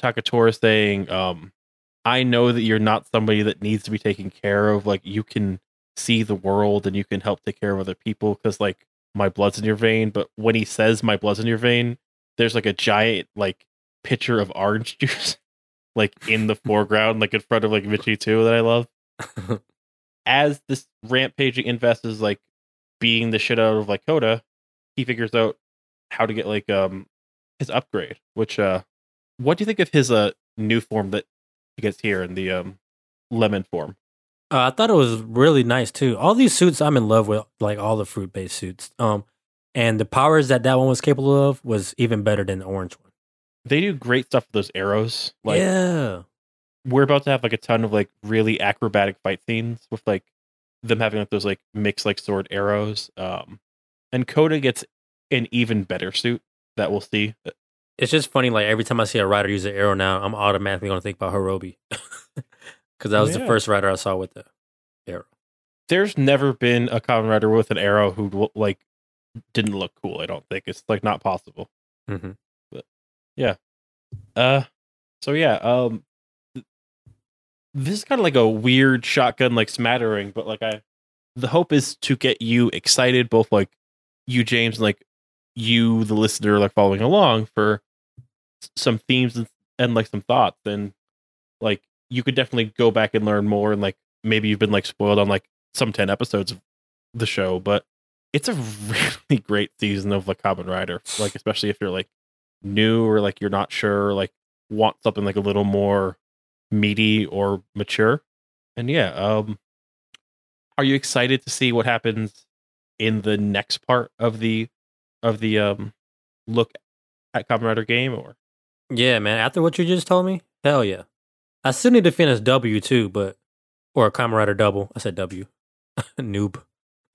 Takatora saying, um, I know that you're not somebody that needs to be taken care of. Like you can see the world and you can help take care of other people because like my blood's in your vein. But when he says my blood's in your vein, there's like a giant like pitcher of orange (laughs) juice like in the foreground, like in front of like Mitchie too that I love. (laughs) As this rampaging Inves is like beating the shit out of like Coda, he figures out how to get like um his upgrade. Which uh what do you think of his uh new form that he gets here in the um lemon form? Uh, I thought it was really nice too. All these suits, I'm in love with, like all the fruit based suits. Um, and the powers that that one was capable of was even better than the orange one. They do great stuff with those arrows. Like yeah, we're about to have like a ton of like really acrobatic fight scenes with like them having like those like mixed like sword arrows. Um, and Coda gets an even better suit that we'll see. it's just funny. Like every time I see a rider use an arrow now, I'm automatically going to think about Horobi (laughs) because that was the first rider I saw with the arrow. There's never been a Kamen Rider with an arrow who like didn't look cool. I don't think it's like not possible. hmm Yeah. Uh, so yeah. Um, th- this is kind of like a weird shotgun like smattering, but like I, the hope is to get you excited, both like you, James, and like you, the listener, like following along for some themes and, and like some thoughts, and like you could definitely go back and learn more, and like maybe you've been like spoiled on like some ten episodes of the show, but it's a (laughs) really great season of like Kamen Rider, like especially if you're like new or like you're not sure, like want something like a little more meaty or mature. And yeah, um are you excited to see what happens in the next part of the of the um look at Kamen Rider Gaim or Yeah, man. After what you just told me, hell yeah. I still need to finish W too, but or a Rider double. I said W, (laughs) noob. (laughs)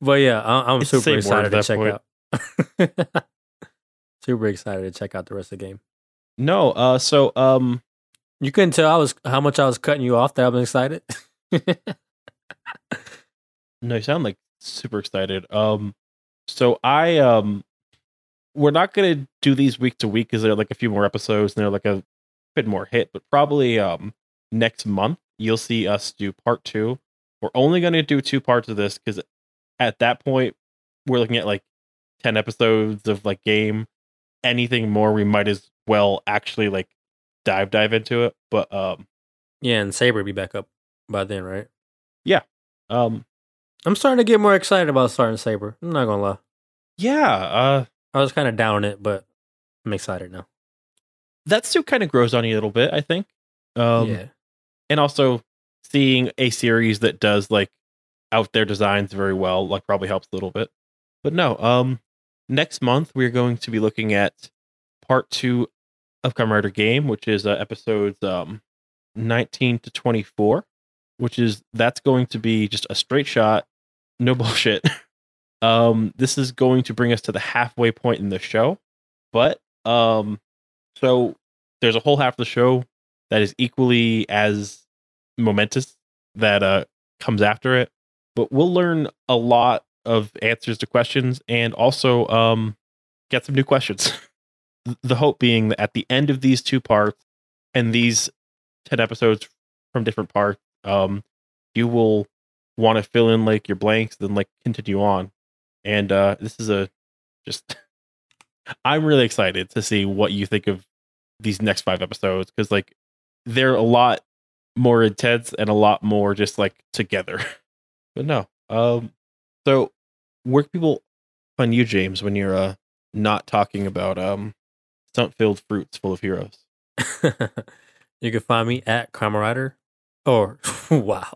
but yeah, I- I'm It's super excited to check that out. (laughs) super excited to check out the rest of the game. no? Uh so um You couldn't tell I was how much I was cutting you off. That I'm excited. No, you sound like super excited. Um, so I um, we're not gonna do these week to week because they're like a few more episodes and they're like a bit more hit. But probably um next month you'll see us do part two. We're only gonna do two parts of this because at that point we're looking at like ten episodes of like Gaim. Anything more, we might as well actually like dive dive into it. But um yeah, and Saber be back up by then, right? Yeah. Um I'm starting to get more excited about starting Saber. I'm not gonna lie. yeah uh I was kind of down it, but I'm excited now. That still kind of grows on you a little bit, I think. Um, yeah. and also seeing a series that does like out their designs very well, like probably helps a little bit. But no, um, next month we're going to be looking at part two of Kamen Rider Gaim, which is uh, episodes um 19 to 24, which is that's going to be just a straight shot, no (laughs) bullshit. um, this is going to bring us to the halfway point in the show, but um, so there's a whole half of the show that is equally as momentous that uh comes after it but we'll learn a lot of answers to questions and also um get some new questions. (laughs) The hope being that at the end of these two parts and these 10 episodes from different parts um you will want to fill in like your blanks then like continue on. And uh this is a just (laughs) i'm really excited to see what you think of these next five episodes because like they're a lot more intense and a lot more just like together. (laughs) but no. Um so where can people find you, James, when you're uh not talking about um stunt filled fruits full of heroes? (laughs) you can find me at Kamen Rider. Or (laughs) wow,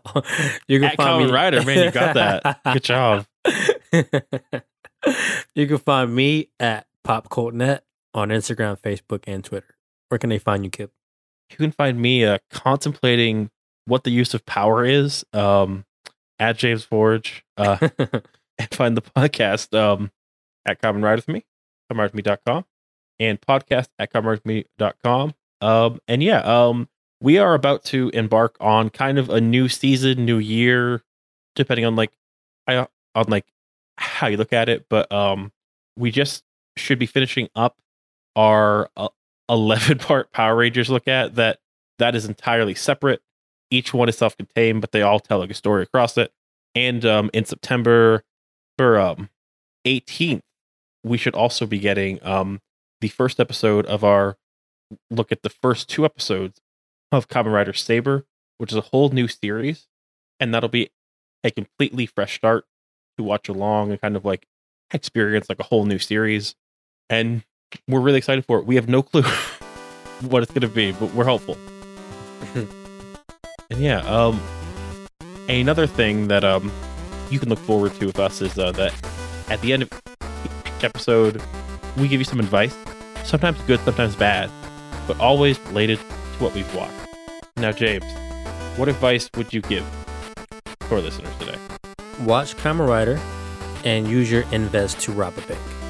you can At find Kamen me Rider, man, you got that. Good job. you can find me at Pop Cult Net on Instagram, Facebook, and Twitter. Where can they find you, Kip? You can find me uh contemplating what the use of power is um at James Forge uh (laughs) and find the podcast um at Kamen Ride with Me, kamenridewithme.com, and podcast at kamenridewithme.com. Um, and yeah, um, we are about to embark on kind of a new season, new year, depending on like I on like how you look at it. But um, we just should be finishing up our uh, eleven part Power Rangers look at that that is entirely separate. Each one is self contained, but they all tell like a story across it. And um, in September, for um, 18th, we should also be getting um, the first episode of our look at the first two episodes of Kamen Rider Saber, which is a whole new series. And that'll be a completely fresh start to watch along and kind of like experience like a whole new series. And we're really excited for it. We have no clue (laughs) what it's going to be, but we're hopeful. (laughs) and yeah, um, another thing that um you can look forward to with us is uh, that at the end of each episode, we give you some advice, sometimes good, sometimes bad, but always related to what we've watched. Now, James, what advice would you give to our listeners today? Watch Kamen Rider and use your Inves to rob a bank.